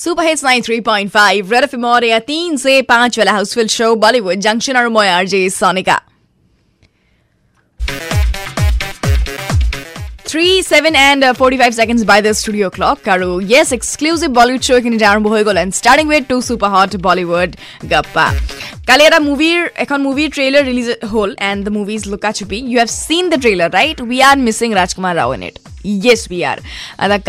Super hits 93.5 red FM और या तीन से पांच वाला हाउसफुल शो बॉलीवुड जंक्शन और मैं RJ Sonika three seven and forty five seconds by the studio' clock আৰু য়েছ এক্সক্লুচিভ বলিউড শ্ব' এইখিনি আৰম্ভ হৈ গ'ল and starting with two super hot Bollywood গপ্পা কালি এটা মুভিৰ এখন মুভিৰ ট্ৰেইলাৰ ৰিলিজ হ'ল and the movies Luka Chuppi you have seen the trailer right we are missing Rajkummar Rao in it yes we are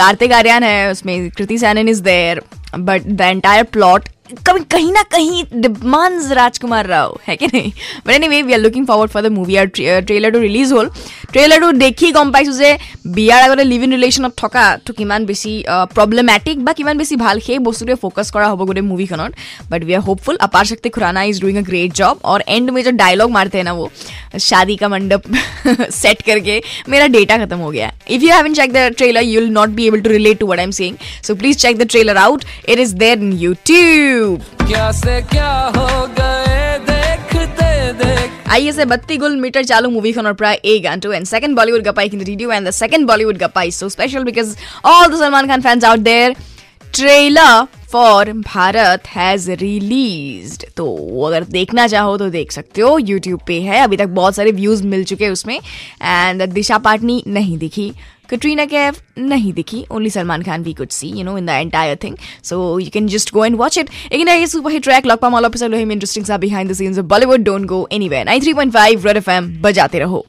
Kartik Aaryan है उसमें Kriti Sanon is there but the entire plot कभी, कहीं ना कहीं demand राजकुमार राव, है कि नहीं? But anyway we are looking forward for the movie or trailer to release whole ট্ৰেইলাৰটো দেখি গম পাইছোঁ যে বিয়াৰ আগতে লিভ ইন ৰিলেশ্যনত থকাটো কিমান বেছি প্ৰব্লেমেটিক বা কিমান বেছি ভাল সেই বস্তুটোৱে ফ'কাছ কৰা হ'ব গোটেই মুভিখনত but we are hopeful Aparshakti Khurana is doing a great job और एंड में जो डायलॉग मारते हैं ना वो शादी का मंडप सेट करके मेरा डेटा खत्म हो गया if you haven't check the trailer you will not be able to relate to what I am saying so please check the trailer out it is there in YouTube क्या से क्या हो गए देखते आइए से बत्ती गुल मीटर चालू मूवी खन प्राय ए गांटो and second Bollywood गपाई in the end the second Bollywood गपाई so special because all the Salman Khan fans out there trailer for Bharat has release तो अगर देखना चाहो तो देख सकते हो यूट्यूब पे है। अभी तक बहुत सारे व्यूज़ मिल चुके हैं उसमें। एंड दिशा पाटनी नहीं दिखी। कटरीना कैफ नहीं दिखी only Salman Khan we could see you know in the entire thing so you can just go and watch it लेकिन ये सुपर हिट ट्रैक लॉक पाम ऑल लोहिम इंटरेस्टिंग सा behind the scenes of Bollywood don't go anywhere 93.5 Red FM बजाते रहो